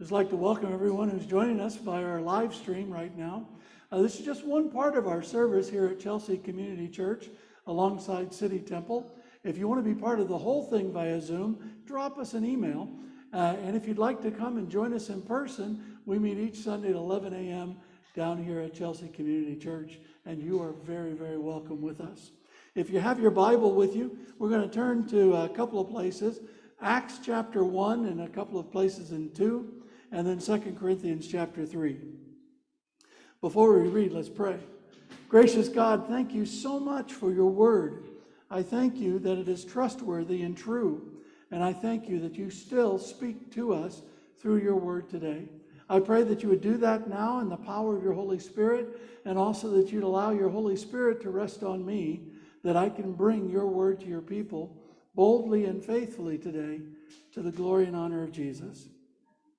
Just like to welcome everyone who's joining us by our live stream right now. Uh, this is just one part of our service here at Chelsea Community Church alongside City Temple. If you want to be part of the whole thing via Zoom, drop us an email. Uh, and if you'd like to come and join us in person, we meet each Sunday at 11 a.m. down here at Chelsea Community Church, and you are very, very welcome with us. If you have your Bible with you, we're going to turn to a couple of places Acts chapter 1 and a couple of places in 2, and then 2 Corinthians chapter 3. Before we read, let's pray. Gracious God, thank you so much for your word. I thank you that it is trustworthy and true, and I thank you that you still speak to us through your word today. I pray that you would do that now in the power of your Holy Spirit, and also that you'd allow your Holy Spirit to rest on me, that I can bring your word to your people boldly and faithfully today to the glory and honor of Jesus.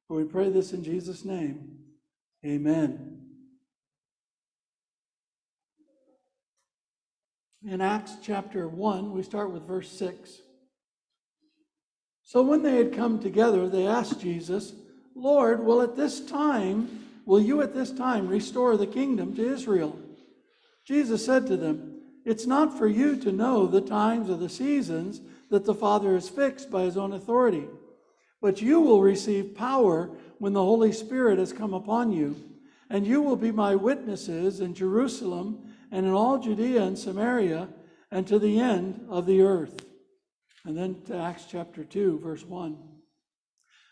For we pray this in Jesus' name. Amen. In Acts chapter 1, we start with verse 6. So when they had come together, they asked Jesus, Lord, will at this time, will you at this time restore the kingdom to Israel? Jesus said to them, It's not for you to know the times or the seasons that the Father has fixed by his own authority, but you will receive power when the Holy Spirit has come upon you, and you will be my witnesses in Jerusalem and in all Judea and Samaria and to the end of the earth. And then to Acts chapter 2, verse 1.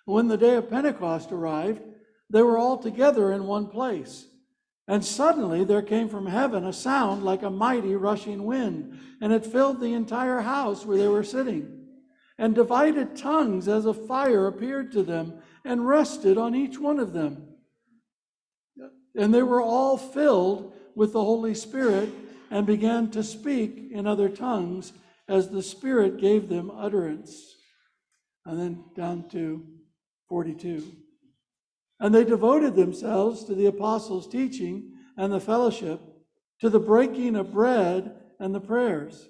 When the day of Pentecost arrived, they were all together in one place. And suddenly there came from heaven a sound like a mighty rushing wind, and it filled the entire house where they were sitting. And divided tongues as a fire appeared to them and rested on each one of them. And they were all filled with the Holy Spirit and began to speak in other tongues as the Spirit gave them utterance. And then down to 42. And they devoted themselves to the apostles' teaching and the fellowship, to the breaking of bread and the prayers.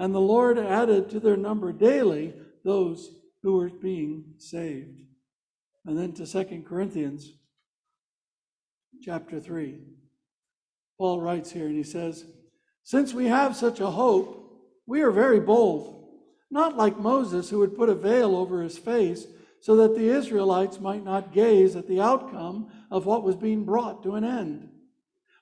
And the Lord added to their number daily those who were being saved. And then to Second Corinthians chapter 3. Paul writes here and he says, Since we have such a hope, we are very bold, not like Moses, who would put a veil over his face so that the Israelites might not gaze at the outcome of what was being brought to an end.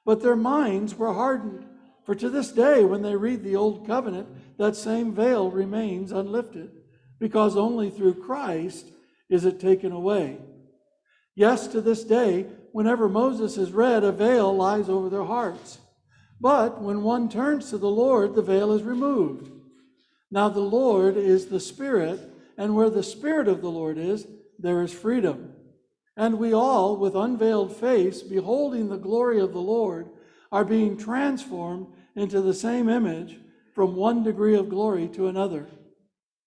But their minds were hardened, for to this day, when they read the Old Covenant, that same veil remains unlifted, because only through Christ is it taken away. Yes, to this day, whenever Moses is read, a veil lies over their hearts. But when one turns to the Lord, the veil is removed. Now the Lord is the Spirit, and where the Spirit of the Lord is, there is freedom. And we all, with unveiled face, beholding the glory of the Lord, are being transformed into the same image from one degree of glory to another.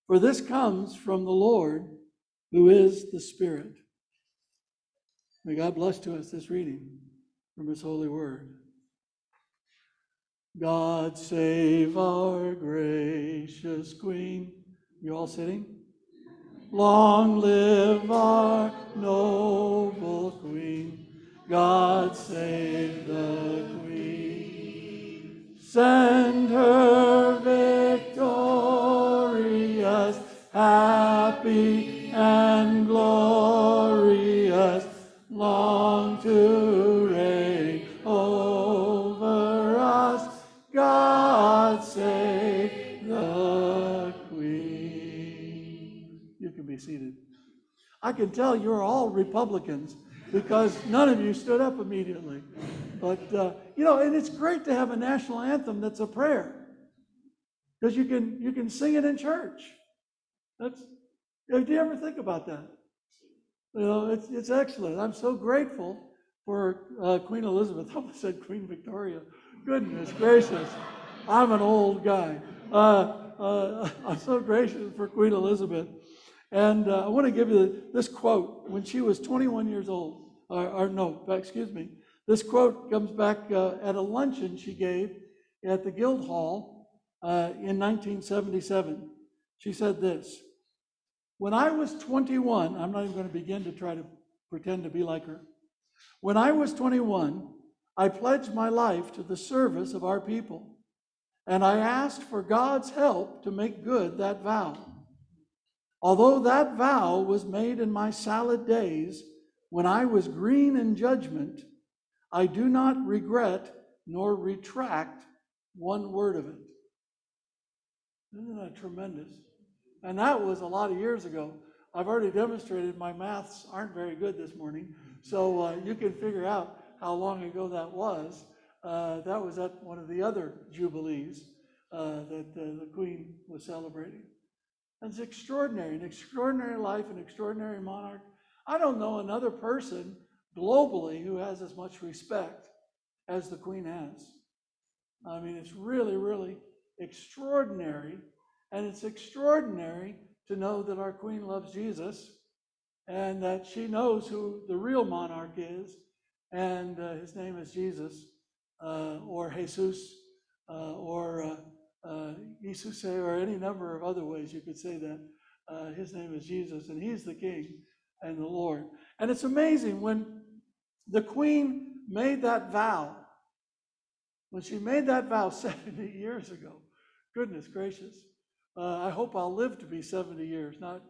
For this comes from the Lord, who is the Spirit. May God bless to us this reading from His holy word. God save our gracious Queen. You all sitting? Long live our noble Queen. God save the Queen. Send her victorious, happy, and glorious long to reign over us. God save the Queen. You can be seated. I can tell you're all Republicans because none of you stood up immediately. But, uh, you know, and it's great to have a national anthem that's a prayer because you can, you can sing it in church. That's, do you ever think about that? You know, it's, it's excellent. I'm so grateful for uh, Queen Elizabeth. I almost said Queen Victoria. Goodness gracious. I'm an old guy. Uh, uh, I'm so gracious for Queen Elizabeth. And uh, I want to give you this quote. When she was 21 years old, or, or no, excuse me, this quote comes back uh, at a luncheon she gave at the Guildhall uh, in 1977. She said this When I was 21, I'm not even going to begin to try to pretend to be like her. When I was 21, I pledged my life to the service of our people, and I asked for God's help to make good that vow. Although that vow was made in my salad days, when I was green in judgment, I do not regret nor retract one word of it. Isn't that tremendous? And that was a lot of years ago. I've already demonstrated my maths aren't very good this morning, so uh, you can figure out how long ago that was. Uh, that was at one of the other jubilees uh, that uh, the Queen was celebrating. It's extraordinary, an extraordinary life, an extraordinary monarch. I don't know another person globally who has as much respect as the Queen has. I mean, it's really, really extraordinary. And it's extraordinary to know that our Queen loves Jesus and that she knows who the real monarch is, and uh, his name is Jesus, uh, or Jesus, uh, or uh, uh, or any number of other ways you could say that. Uh, his name is Jesus, and he's the King and the Lord. And it's amazing when the Queen made that vow, when she made that vow 70 years ago, goodness gracious, uh, I hope I'll live to be 70 years, not,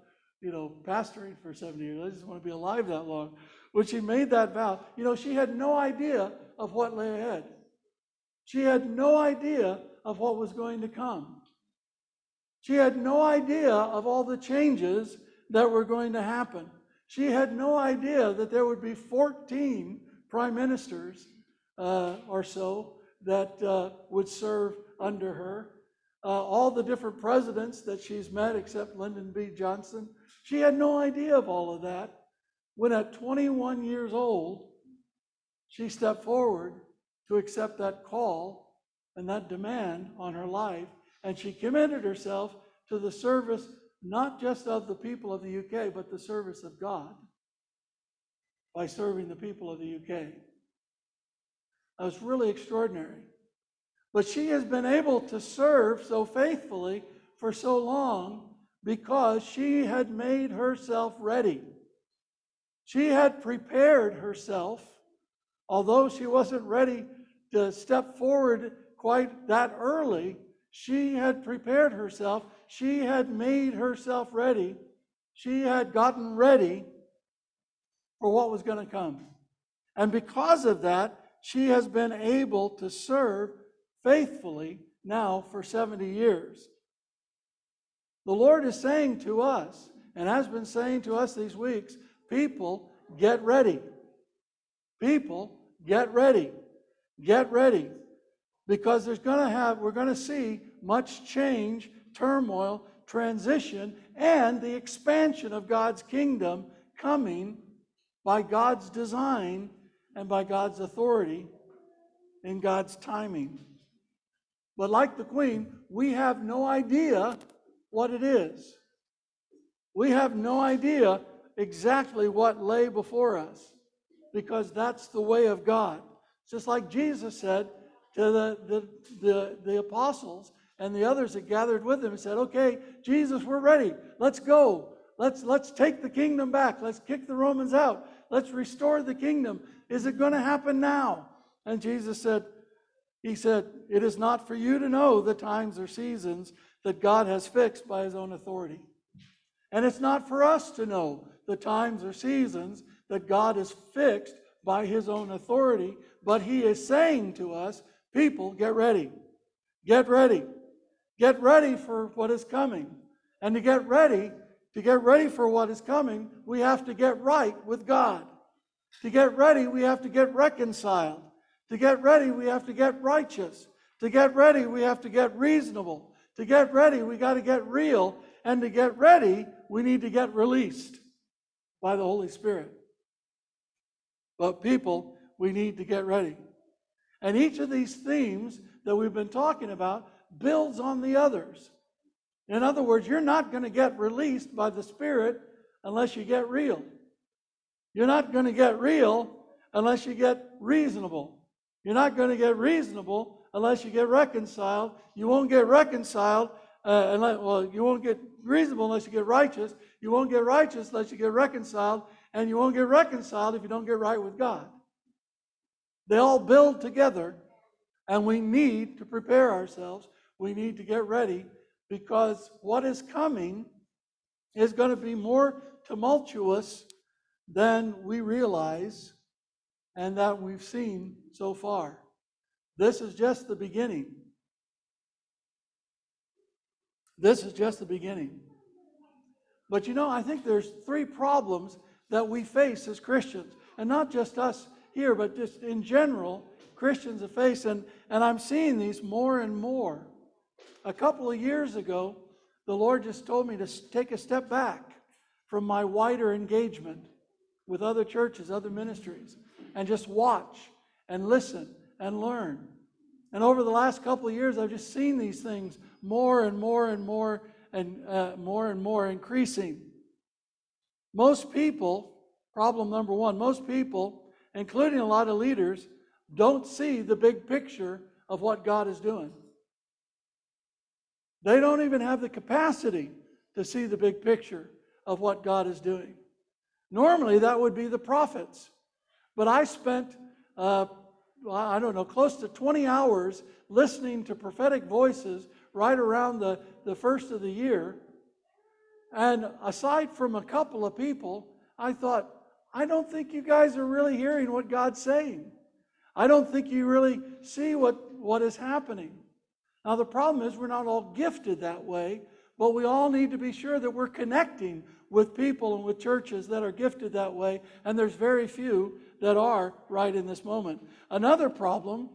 you know, pastoring for 70 years. I just want to be alive that long. When she made that vow, you know, she had no idea of what lay ahead. She had no idea of what was going to come. She had no idea of all the changes that were going to happen. She had no idea that there would be 14 prime ministers uh, or so that uh, would serve under her. Uh, all the different presidents that she's met, except Lyndon B. Johnson. She had no idea of all of that when, at 21 years old, she stepped forward to accept that call and that demand on her life. And she committed herself to the service not just of the people of the UK, but the service of God by serving the people of the UK. That was really extraordinary. But she has been able to serve so faithfully for so long because she had made herself ready. She had prepared herself, although she wasn't ready to step forward quite that early. She had prepared herself. She had made herself ready. She had gotten ready for what was going to come. And because of that, she has been able to serve faithfully now for 70 years. The Lord is saying to us, and has been saying to us these weeks, people, get ready. People, get ready. Get ready. Because there's going to have, we're going to see much change, turmoil, transition, and the expansion of God's kingdom coming by God's design and by God's authority in God's timing. But like the queen, we have no idea what it is. We have no idea exactly what lay before us because that's the way of God. Just like Jesus said to the, the, the, the apostles and the others that gathered with him, said, Okay, Jesus, we're ready. Let's go. Let's, let's take the kingdom back. Let's kick the Romans out. Let's restore the kingdom. Is it going to happen now? And Jesus said, he said, It is not for you to know the times or seasons that God has fixed by his own authority. And it's not for us to know the times or seasons that God has fixed by his own authority, but he is saying to us, People, get ready. Get ready. Get ready for what is coming. And to get ready, to get ready for what is coming, we have to get right with God. To get ready, we have to get reconciled. To get ready, we have to get righteous. To get ready, we have to get reasonable. To get ready, we got to get real. And to get ready, we need to get released. by the Holy Spirit. But people, we need to get ready. And each of these themes that we've been talking about builds on the others. In other words, you're not going to get released by the Spirit unless you get real. You're not going to get real unless you get reasonable. You're not going to get reasonable unless you get reconciled. You won't get reconciled uh, unless, well, you won't get reasonable unless you get righteous. You won't get righteous unless you get reconciled. And you won't get reconciled if you don't get right with God. They all build together, and we need to prepare ourselves. We need to get ready because what is coming is going to be more tumultuous than we realize and that we've seen so far. This is just the beginning. This is just the beginning. But you know, I think there's three problems that we face as Christians, and not just us here, but just in general, Christians faced, and, and I'm seeing these more and more. A couple of years ago, the Lord just told me to take a step back from my wider engagement with other churches, other ministries, and just watch and listen and learn. And over the last couple of years, I've just seen these things more and more and more and uh, more and more increasing. Most people, problem number one, most people, including a lot of leaders, don't see the big picture of what God is doing. They don't even have the capacity to see the big picture of what God is doing. Normally, that would be the prophets. But I spent, uh, I don't know, close to 20 hours listening to prophetic voices right around the, the first of the year. And aside from a couple of people, I thought, I don't think you guys are really hearing what God's saying. I don't think you really see what, what is happening. Now, the problem is we're not all gifted that way, but we all need to be sure that we're connecting with people and with churches that are gifted that way, and there's very few that are right in this moment. Another problem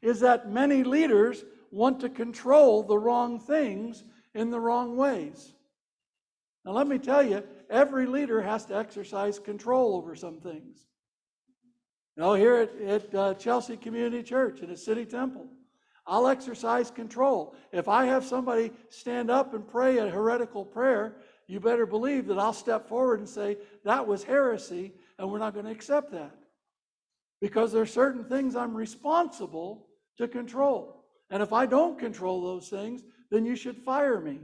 is that many leaders want to control the wrong things in the wrong ways. Now, let me tell you, every leader has to exercise control over some things. Know, here at, at uh, Chelsea Community Church in a city temple, I'll exercise control. If I have somebody stand up and pray a heretical prayer, you better believe that I'll step forward and say, that was heresy, and we're not going to accept that. Because there are certain things I'm responsible to control. And if I don't control those things, then you should fire me.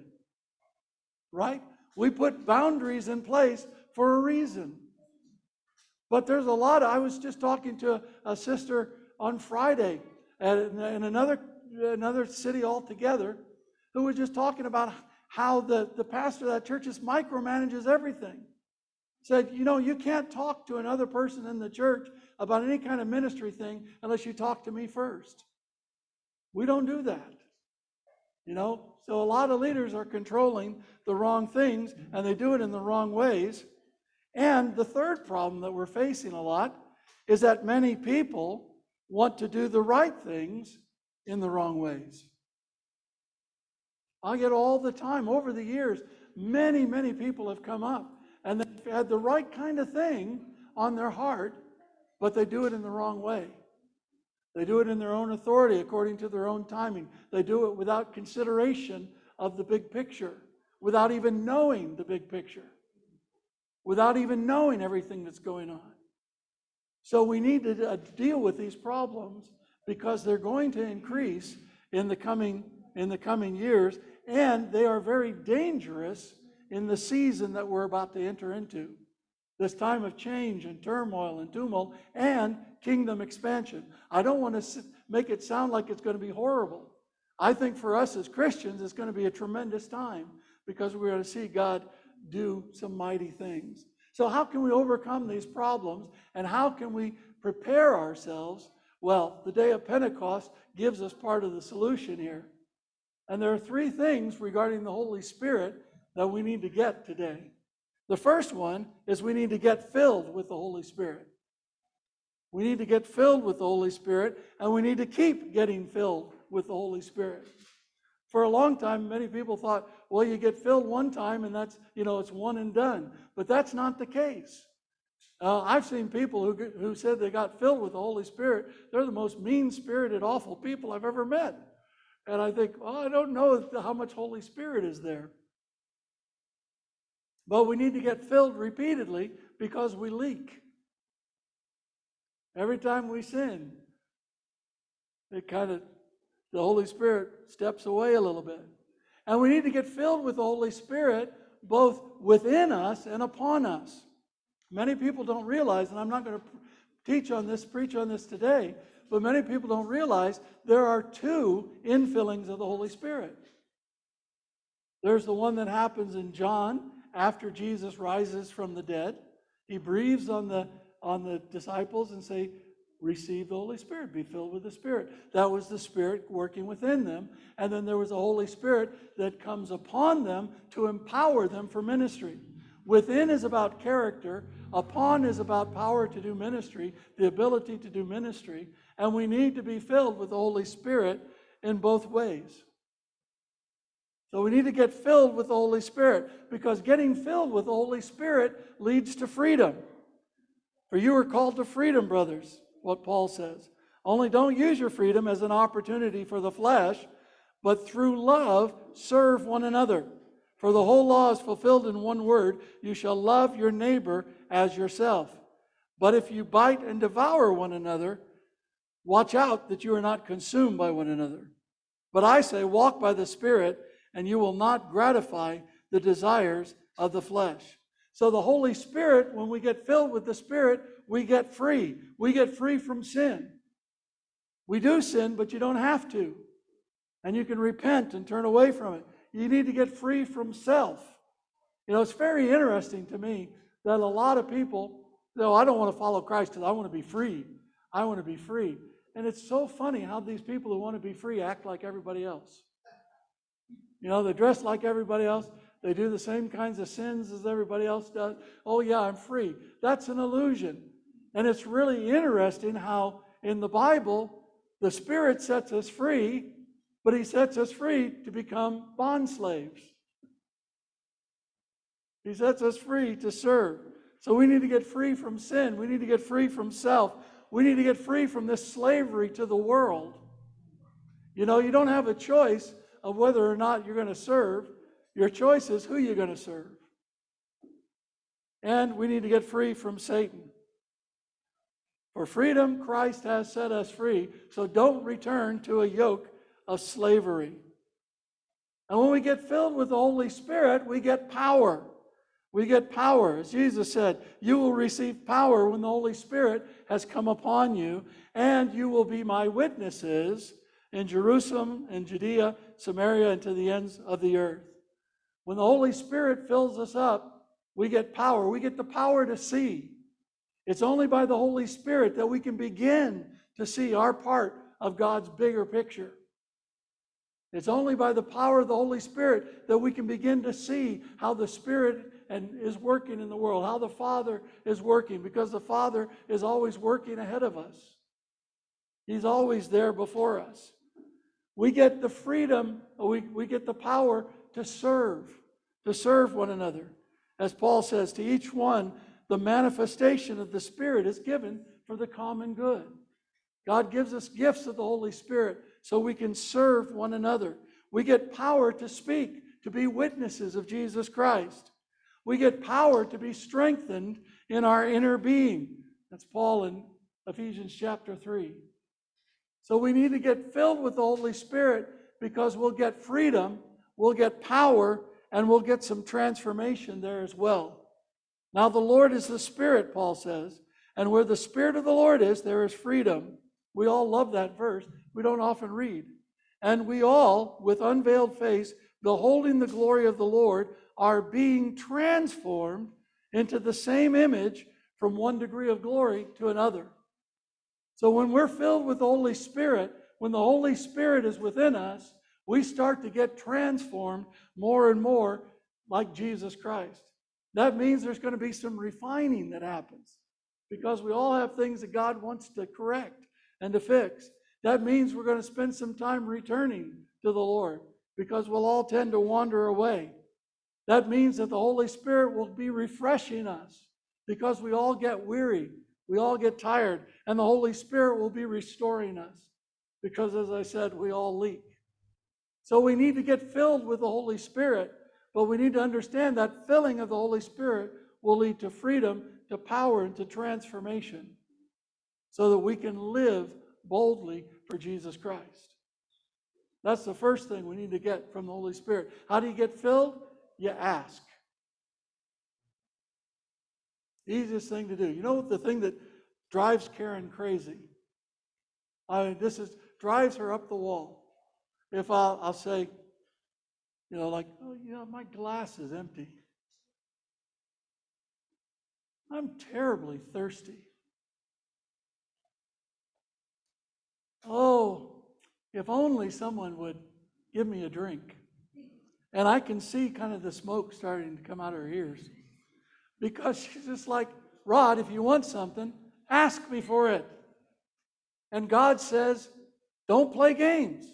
Right? We put boundaries in place for a reason. But there's a lot. Of, I was just talking to a sister on Friday at, in another, another city altogether who was just talking about how the, the pastor of that church just micromanages everything. Said, you know, you can't talk to another person in the church about any kind of ministry thing unless you talk to me first. We don't do that. You know, so a lot of leaders are controlling the wrong things and they do it in the wrong ways. And the third problem that we're facing a lot is that many people want to do the right things in the wrong ways. I get all the time over the years, many, many people have come up and they've had the right kind of thing on their heart, but they do it in the wrong way. They do it in their own authority, according to their own timing. They do it without consideration of the big picture, without even knowing the big picture, without even knowing everything that's going on. So we need to uh, deal with these problems because they're going to increase in the coming in the coming years and they are very dangerous in the season that we're about to enter into. This time of change and turmoil and tumult and kingdom expansion. I don't want to make it sound like it's going to be horrible. I think for us as Christians, it's going to be a tremendous time because we're going to see God do some mighty things. So, how can we overcome these problems and how can we prepare ourselves? Well, the day of Pentecost gives us part of the solution here. And there are three things regarding the Holy Spirit that we need to get today. The first one is we need to get filled with the Holy Spirit. We need to get filled with the Holy Spirit, and we need to keep getting filled with the Holy Spirit. For a long time, many people thought, well, you get filled one time and that's, you know, it's one and done. But that's not the case. Uh, I've seen people who, who said they got filled with the Holy Spirit. They're the most mean spirited, awful people I've ever met. And I think, well, I don't know how much Holy Spirit is there. But we need to get filled repeatedly because we leak. Every time we sin, it kind of, the Holy Spirit steps away a little bit. And we need to get filled with the Holy Spirit both within us and upon us. Many people don't realize, and I'm not going to teach on this, preach on this today, but many people don't realize there are two infillings of the Holy Spirit. There's the one that happens in John after Jesus rises from the dead. He breathes on the on the disciples and say, receive the Holy Spirit, be filled with the Spirit. That was the Spirit working within them. And then there was the Holy Spirit that comes upon them to empower them for ministry. Within is about character, upon is about power to do ministry, the ability to do ministry. And we need to be filled with the Holy Spirit in both ways. So we need to get filled with the Holy Spirit because getting filled with the Holy Spirit leads to freedom. For you are called to freedom, brothers, what Paul says. Only don't use your freedom as an opportunity for the flesh, but through love serve one another. For the whole law is fulfilled in one word you shall love your neighbor as yourself. But if you bite and devour one another, watch out that you are not consumed by one another. But I say, walk by the Spirit, and you will not gratify the desires of the flesh. So the Holy Spirit, when we get filled with the Spirit, we get free. We get free from sin. We do sin, but you don't have to. And you can repent and turn away from it. You need to get free from self. You know, it's very interesting to me that a lot of people, no, I don't want to follow Christ because I want to be free. I want to be free. And it's so funny how these people who want to be free act like everybody else. You know, they dress like everybody else. They do the same kinds of sins as everybody else does. Oh, yeah, I'm free. That's an illusion. And it's really interesting how in the Bible, the Spirit sets us free, but He sets us free to become bond slaves. He sets us free to serve. So we need to get free from sin. We need to get free from self. We need to get free from this slavery to the world. You know, you don't have a choice of whether or not you're going to serve. Your choice is who you're going to serve. And we need to get free from Satan. For freedom, Christ has set us free. So don't return to a yoke of slavery. And when we get filled with the Holy Spirit, we get power. We get power. As Jesus said, you will receive power when the Holy Spirit has come upon you, and you will be my witnesses in Jerusalem in Judea, Samaria, and to the ends of the earth. When the Holy Spirit fills us up, we get power. We get the power to see. It's only by the Holy Spirit that we can begin to see our part of God's bigger picture. It's only by the power of the Holy Spirit that we can begin to see how the Spirit and is working in the world, how the Father is working, because the Father is always working ahead of us. He's always there before us. We get the freedom, we, we get the power to serve, to serve one another. As Paul says, to each one, the manifestation of the Spirit is given for the common good. God gives us gifts of the Holy Spirit so we can serve one another. We get power to speak, to be witnesses of Jesus Christ. We get power to be strengthened in our inner being. That's Paul in Ephesians chapter 3. So we need to get filled with the Holy Spirit because we'll get freedom we'll get power and we'll get some transformation there as well. Now, the Lord is the Spirit, Paul says, and where the Spirit of the Lord is, there is freedom. We all love that verse. We don't often read. And we all, with unveiled face, beholding the glory of the Lord, are being transformed into the same image from one degree of glory to another. So when we're filled with the Holy Spirit, when the Holy Spirit is within us, we start to get transformed more and more like Jesus Christ. That means there's going to be some refining that happens because we all have things that God wants to correct and to fix. That means we're going to spend some time returning to the Lord because we'll all tend to wander away. That means that the Holy Spirit will be refreshing us because we all get weary, we all get tired, and the Holy Spirit will be restoring us because, as I said, we all leak. So we need to get filled with the Holy Spirit, but we need to understand that filling of the Holy Spirit will lead to freedom, to power, and to transformation so that we can live boldly for Jesus Christ. That's the first thing we need to get from the Holy Spirit. How do you get filled? You ask. Easiest thing to do. You know the thing that drives Karen crazy? I mean, this is drives her up the wall. If I'll, I'll say, you know, like, oh, you know, my glass is empty. I'm terribly thirsty. Oh, if only someone would give me a drink. And I can see kind of the smoke starting to come out of her ears. Because she's just like, Rod, if you want something, ask me for it. And God says, don't play games.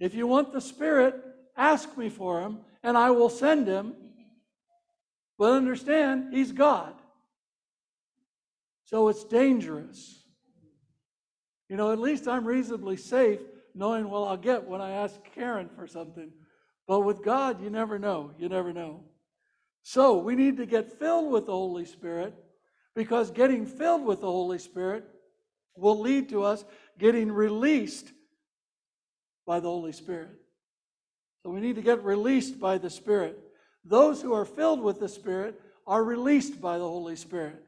If you want the Spirit, ask me for him, and I will send him. But understand, he's God. So it's dangerous. You know, at least I'm reasonably safe knowing what I'll get when I ask Karen for something. But with God, you never know. You never know. So we need to get filled with the Holy Spirit because getting filled with the Holy Spirit will lead to us getting released by the Holy Spirit. So we need to get released by the Spirit. Those who are filled with the Spirit are released by the Holy Spirit.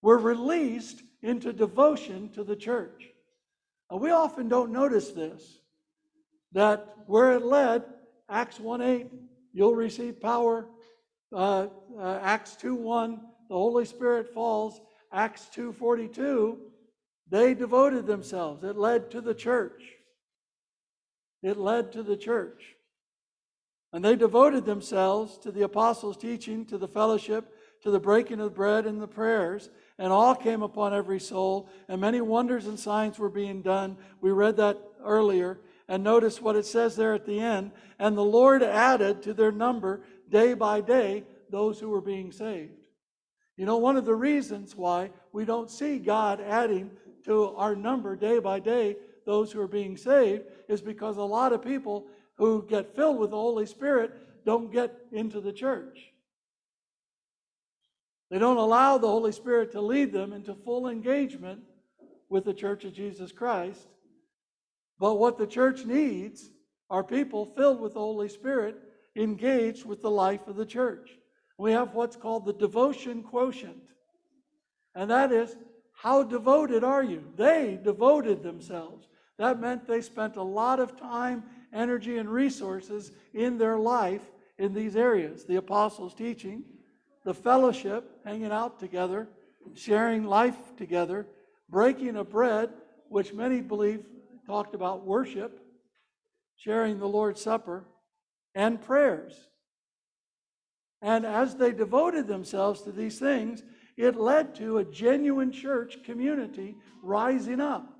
We're released into devotion to the church. And we often don't notice this, that where it led, Acts 1 8, you'll receive power. Uh, uh, Acts 2 1, the Holy Spirit falls. Acts 2 42, they devoted themselves. It led to the church. It led to the church. And they devoted themselves to the apostles' teaching, to the fellowship, to the breaking of bread and the prayers and awe came upon every soul, and many wonders and signs were being done. We read that earlier. And notice what it says there at the end. And the Lord added to their number day by day those who were being saved. You know, one of the reasons why we don't see God adding to our number day by day those who are being saved is because a lot of people who get filled with the Holy Spirit don't get into the church. They don't allow the Holy Spirit to lead them into full engagement with the church of Jesus Christ. But what the church needs are people filled with the Holy Spirit engaged with the life of the church. We have what's called the devotion quotient. And that is, how devoted are you? They devoted themselves. That meant they spent a lot of time, energy, and resources in their life in these areas the apostles' teaching, the fellowship, hanging out together, sharing life together, breaking of bread, which many believe talked about worship, sharing the Lord's Supper, and prayers. And as they devoted themselves to these things, it led to a genuine church community rising up.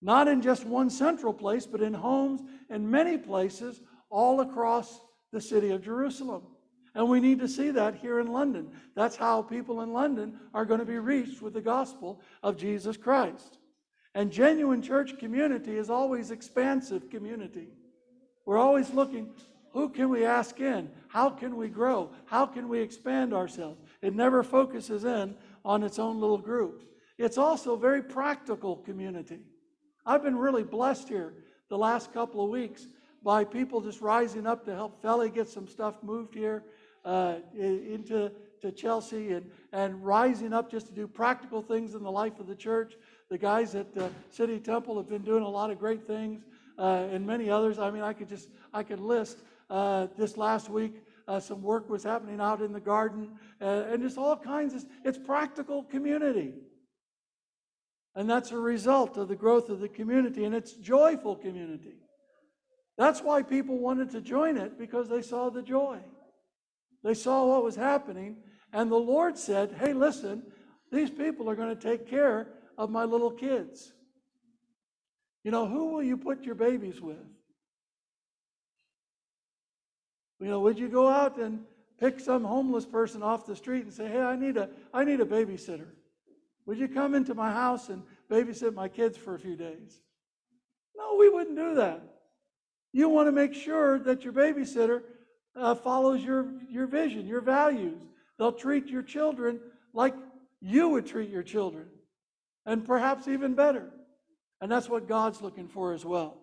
Not in just one central place, but in homes and many places all across the city of Jerusalem. And we need to see that here in London. That's how people in London are going to be reached with the gospel of Jesus Christ. And genuine church community is always expansive community. We're always looking, who can we ask in? How can we grow? How can we expand ourselves? It never focuses in on its own little group. It's also very practical community. I've been really blessed here the last couple of weeks by people just rising up to help Felly get some stuff moved here uh, into to Chelsea and, and rising up just to do practical things in the life of the church. The guys at uh, City Temple have been doing a lot of great things, uh, and many others. I mean, I could just I could list. Uh, this last week, uh, some work was happening out in the garden, uh, and just all kinds of. It's practical community, and that's a result of the growth of the community, and it's joyful community. That's why people wanted to join it because they saw the joy. They saw what was happening, and the Lord said, Hey, listen, these people are going to take care of my little kids. You know, who will you put your babies with? You know, would you go out and pick some homeless person off the street and say, "Hey, I need a I need a babysitter. Would you come into my house and babysit my kids for a few days?" No, we wouldn't do that. You want to make sure that your babysitter uh, follows your, your vision, your values. They'll treat your children like you would treat your children, and perhaps even better. And that's what God's looking for as well.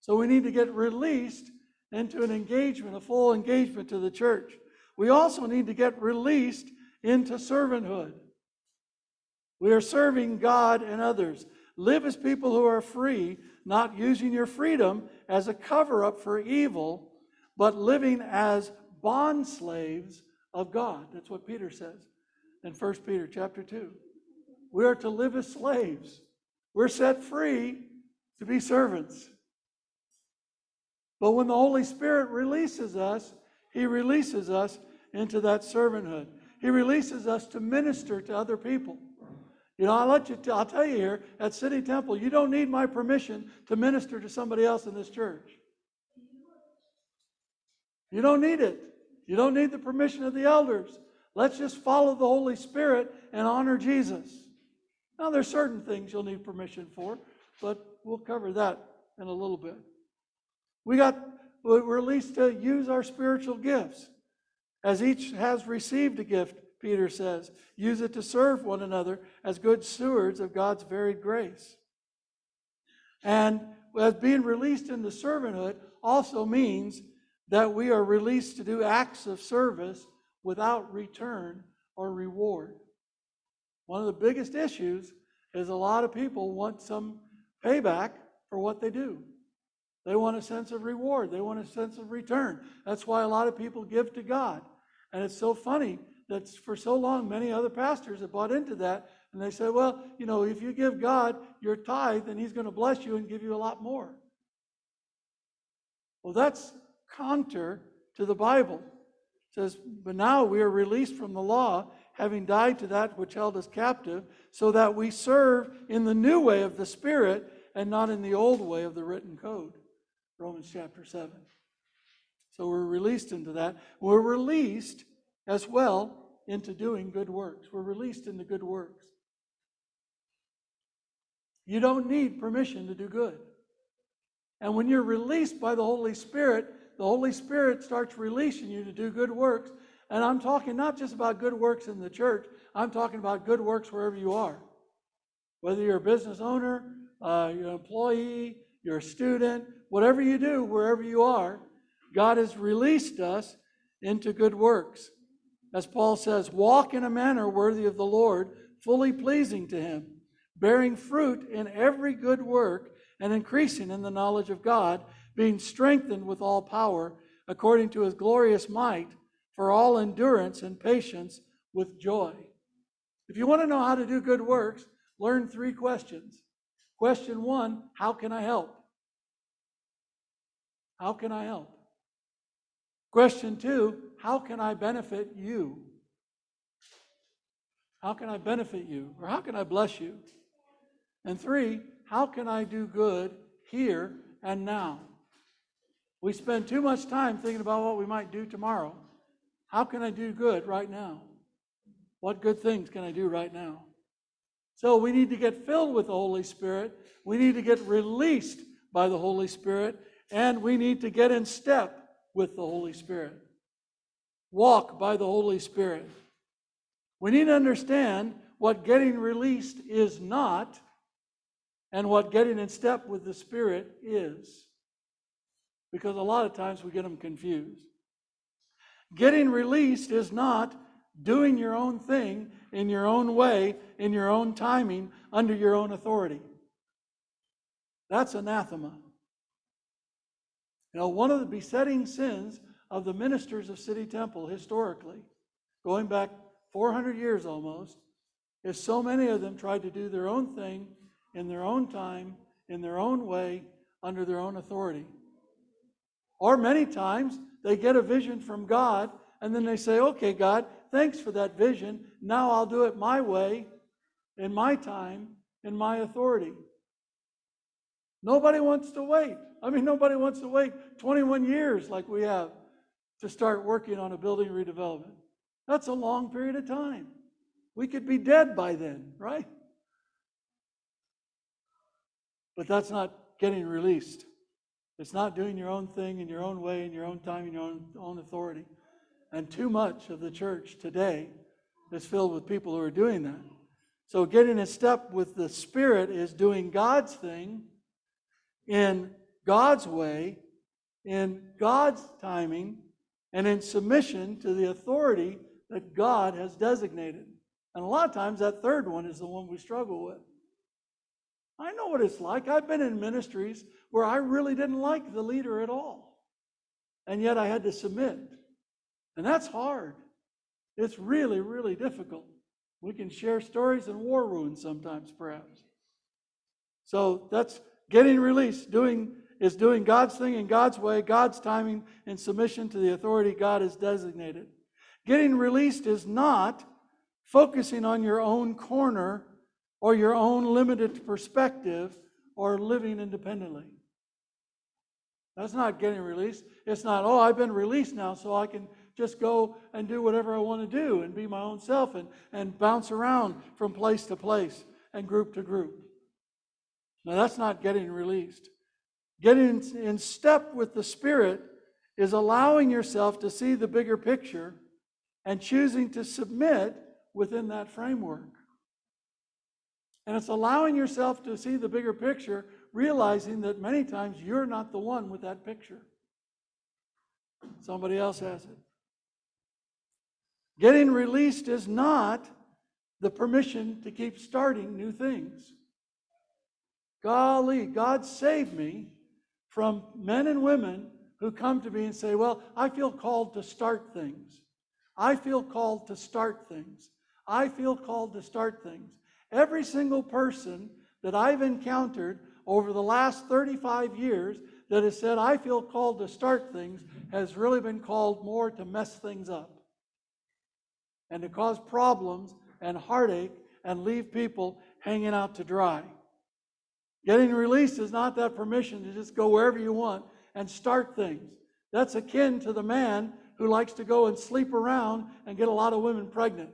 So we need to get released into an engagement, a full engagement to the church. We also need to get released into servanthood. We are serving God and others. Live as people who are free, not using your freedom as a cover up for evil, but living as bond slaves of God. That's what Peter says in 1 Peter chapter 2. We are to live as slaves. We're set free to be servants. But when the Holy Spirit releases us, He releases us into that servanthood. He releases us to minister to other people. You know, I'll let you. T- I'll tell you here at City Temple, you don't need my permission to minister to somebody else in this church. You don't need it. You don't need the permission of the elders. Let's just follow the Holy Spirit and honor Jesus. Now, there's certain things you'll need permission for, but we'll cover that in a little bit. We got we're released to use our spiritual gifts. As each has received a gift, Peter says, use it to serve one another as good stewards of God's varied grace. And as being released into servanthood also means that we are released to do acts of service without return or reward. One of the biggest issues is a lot of people want some payback for what they do. They want a sense of reward, they want a sense of return. That's why a lot of people give to God. And it's so funny that for so long, many other pastors have bought into that. And they say, well, you know, if you give God your tithe, then He's going to bless you and give you a lot more. Well, that's counter to the Bible. It says, But now we are released from the law, having died to that which held us captive, so that we serve in the new way of the Spirit and not in the old way of the written code. Romans chapter 7. So we're released into that. We're released as well into doing good works. We're released into good works. You don't need permission to do good. And when you're released by the Holy Spirit, the Holy Spirit starts releasing you to do good works. And I'm talking not just about good works in the church, I'm talking about good works wherever you are. Whether you're a business owner, uh, you're an employee, you're a student, whatever you do, wherever you are, God has released us into good works. As Paul says, walk in a manner worthy of the Lord, fully pleasing to him, bearing fruit in every good work and increasing in the knowledge of God being strengthened with all power according to his glorious might for all endurance and patience with joy. If you want to know how to do good works, learn three questions. Question one How can I help? How can I help? Question two How can I benefit you? How can I benefit you? Or how can I bless you? And three, how can I do good here and now? We spend too much time thinking about what we might do tomorrow. How can I do good right now? What good things can I do right now? So we need to get filled with the Holy Spirit. We need to get released by the Holy Spirit. And we need to get in step with the Holy Spirit. Walk by the Holy Spirit. We need to understand what getting released is not and what getting in step with the Spirit is because a lot of times we get them confused. Getting released is not doing your own thing in your own way, in your own timing, under your own authority. That's anathema. You know, one of the besetting sins of the ministers of City Temple historically, going back 400 years almost, is so many of them tried to do their own thing in their own time, in their own way, under their own authority. Or many times they get a vision from God and then they say, okay, God, thanks for that vision. Now I'll do it my way, in my time, in my authority. Nobody wants to wait. I mean, nobody wants to wait 21 years like we have to start working on a building redevelopment. That's a long period of time. We could be dead by then, right? But that's not getting released. It's not doing your own thing in your own way, in your own time, in your own, own authority. And too much of the church today is filled with people who are doing that. So, getting in step with the Spirit is doing God's thing in God's way, in God's timing, and in submission to the authority that God has designated. And a lot of times that third one is the one we struggle with. I know what it's like. I've been in ministries where I really didn't like the leader at all. And yet I had to submit. And that's hard. It's really, really difficult. We can share stories and war wounds sometimes, perhaps. So that's getting released, doing is doing God's thing in God's way, God's timing, in submission to the authority God has designated. Getting released is not focusing on your own corner or your own limited perspective or living independently. That's not getting released. It's not, oh, I've been released now, so I can just go and do whatever I want to do and be my own self and, and bounce around from place to place and group to group. Now, that's not getting released. Getting in step with the Spirit is allowing yourself to see the bigger picture and choosing to submit within that framework. And it's allowing yourself to see the bigger picture, realizing that many times you're not the one with that picture. Somebody else has it. Getting released is not the permission to keep starting new things. Golly, God save me from men and women who come to me and say, Well, I feel called to start things. I feel called to start things. I feel called to start things. Every single person that I've encountered over the last 35 years that has said, I feel called to start things, has really been called more to mess things up and to cause problems and heartache and leave people hanging out to dry. Getting released is not that permission to just go wherever you want and start things. That's akin to the man who likes to go and sleep around and get a lot of women pregnant.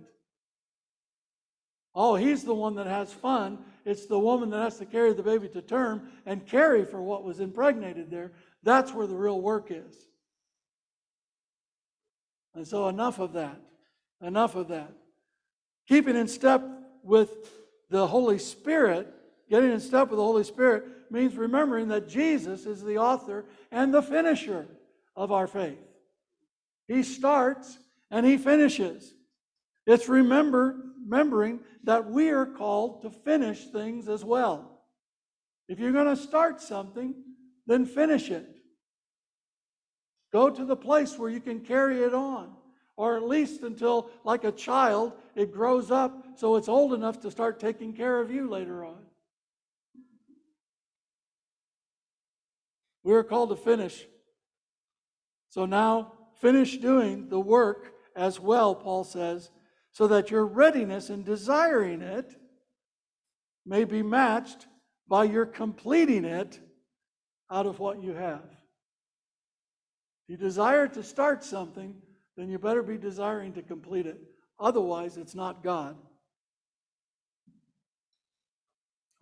Oh, he's the one that has fun. It's the woman that has to carry the baby to term and carry for what was impregnated there. That's where the real work is. And so, enough of that. Enough of that. Keeping in step with the Holy Spirit, getting in step with the Holy Spirit, means remembering that Jesus is the author and the finisher of our faith. He starts and he finishes. It's remember, remembering that we are called to finish things as well. If you're going to start something, then finish it. Go to the place where you can carry it on, or at least until, like a child, it grows up so it's old enough to start taking care of you later on. We are called to finish. So now, finish doing the work as well, Paul says, so that your readiness in desiring it may be matched by your completing it out of what you have. If you desire to start something, then you better be desiring to complete it. Otherwise, it's not God.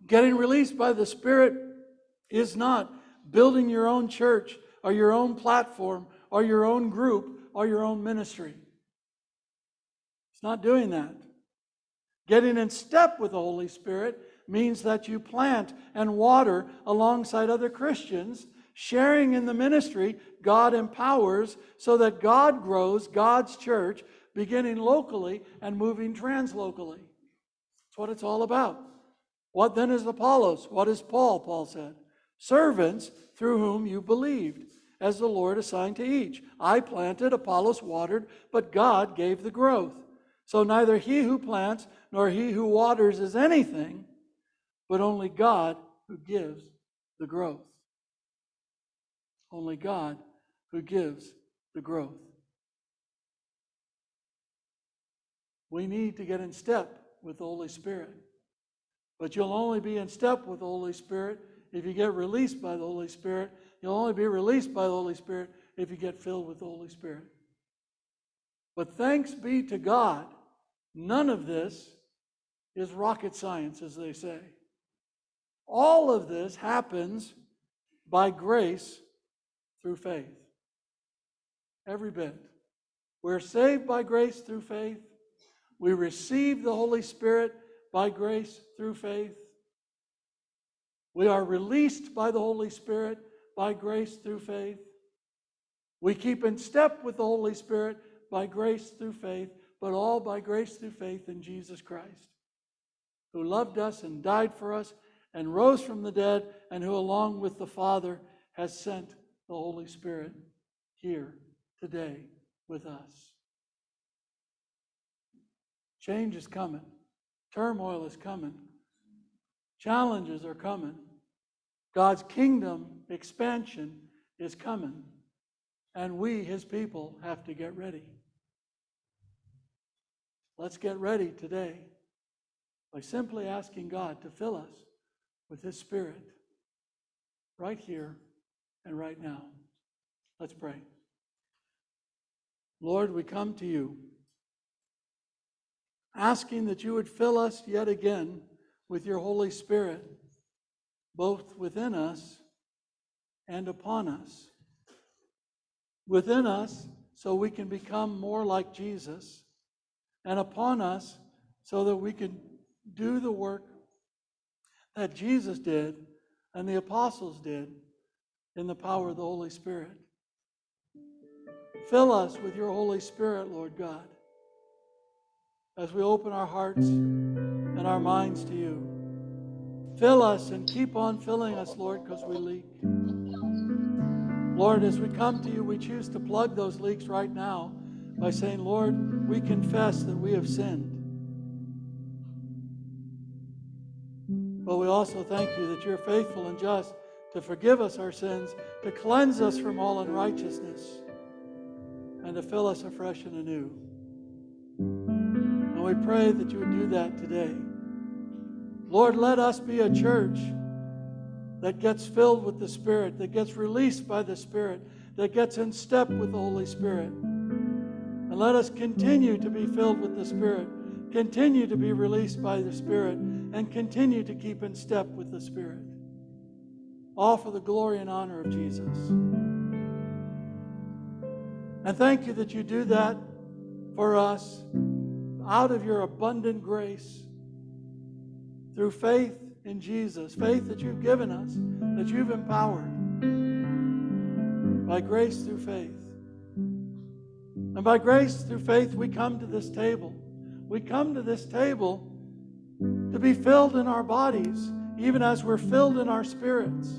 Getting released by the Spirit is not building your own church or your own platform or your own group or your own ministry. It's not doing that. Getting in step with the Holy Spirit means that you plant and water alongside other Christians, sharing in the ministry God empowers so that God grows God's church, beginning locally and moving translocally. That's what it's all about. What then is Apollos? What is Paul? Paul said. Servants through whom you believed, as the Lord assigned to each. I planted, Apollos watered, but God gave the growth. So neither he who plants nor he who waters is anything, but only God who gives the growth. Only God who gives the growth. We need to get in step with the Holy Spirit. But you'll only be in step with the Holy Spirit if you get released by the Holy Spirit. You'll only be released by the Holy Spirit if you get filled with the Holy Spirit. But thanks be to God, none of this is rocket science, as they say. All of this happens by grace through faith. Every bit. We're saved by grace through faith. We receive the Holy Spirit by grace through faith. We are released by the Holy Spirit by grace through faith. We keep in step with the Holy Spirit by grace through faith, but all by grace through faith in Jesus Christ, who loved us and died for us and rose from the dead, and who, along with the Father, has sent the Holy Spirit here today with us. Change is coming, turmoil is coming, challenges are coming. God's kingdom expansion is coming, and we, his people, have to get ready. Let's get ready today by simply asking God to fill us with his Spirit right here and right now. Let's pray. Lord, we come to you asking that you would fill us yet again with your Holy Spirit, both within us and upon us. Within us, so we can become more like Jesus, and upon us, so that we can do the work that Jesus did and the apostles did in the power of the Holy Spirit. Fill us with your Holy Spirit, Lord God, as we open our hearts and our minds to you. Fill us and keep on filling us, Lord, because we leak. Lord, as we come to you, we choose to plug those leaks right now by saying, Lord, we confess that we have sinned. But we also thank you that you're faithful and just to forgive us our sins, to cleanse us from all unrighteousness, and to fill us afresh and anew. And we pray that you would do that today. Lord, let us be a church that gets filled with the Spirit, that gets released by the Spirit, that gets in step with the Holy Spirit. And let us continue to be filled with the Spirit, continue to be released by the Spirit, and continue to keep in step with the Spirit. All for the glory and honor of Jesus. And thank you that you do that for us out of your abundant grace through faith in Jesus, faith that you've given us, that you've empowered by grace through faith. And by grace through faith, we come to this table. We come to this table to be filled in our bodies, even as we're filled in our spirits,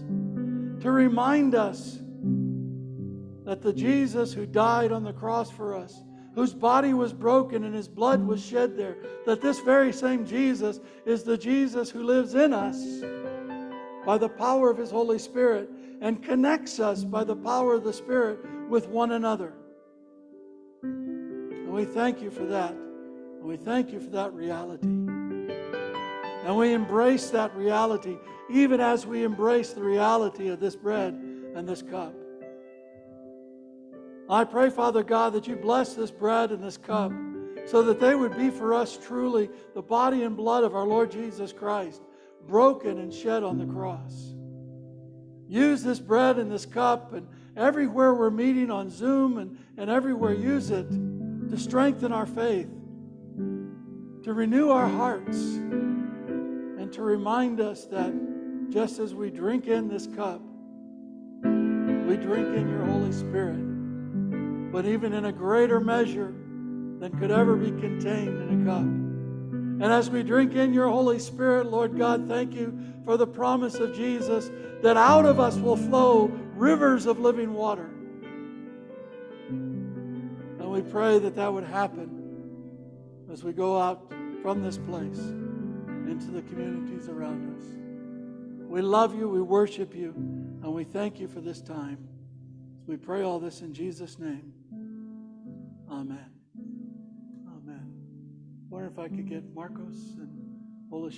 to remind us that the Jesus who died on the cross for us, whose body was broken and his blood was shed there, that this very same Jesus is the Jesus who lives in us by the power of his Holy Spirit and connects us by the power of the Spirit with one another. And we thank you for that. And we thank you for that reality. And we embrace that reality, even as we embrace the reality of this bread and this cup. I pray, Father God, that you bless this bread and this cup so that they would be for us truly the body and blood of our Lord Jesus Christ, broken and shed on the cross. Use this bread and this cup, and everywhere we're meeting on Zoom and, and everywhere, use it to strengthen our faith, to renew our hearts and to remind us that just as we drink in this cup, we drink in your Holy Spirit, but even in a greater measure than could ever be contained in a cup. And as we drink in your Holy Spirit, Lord God, thank you for the promise of Jesus that out of us will flow rivers of living water. We pray that that would happen as we go out from this place into the communities around us. We love you, we worship you, and we thank you for this time. We pray all this in Jesus' name. Amen. Amen. I wonder if I could get Marcos and Ola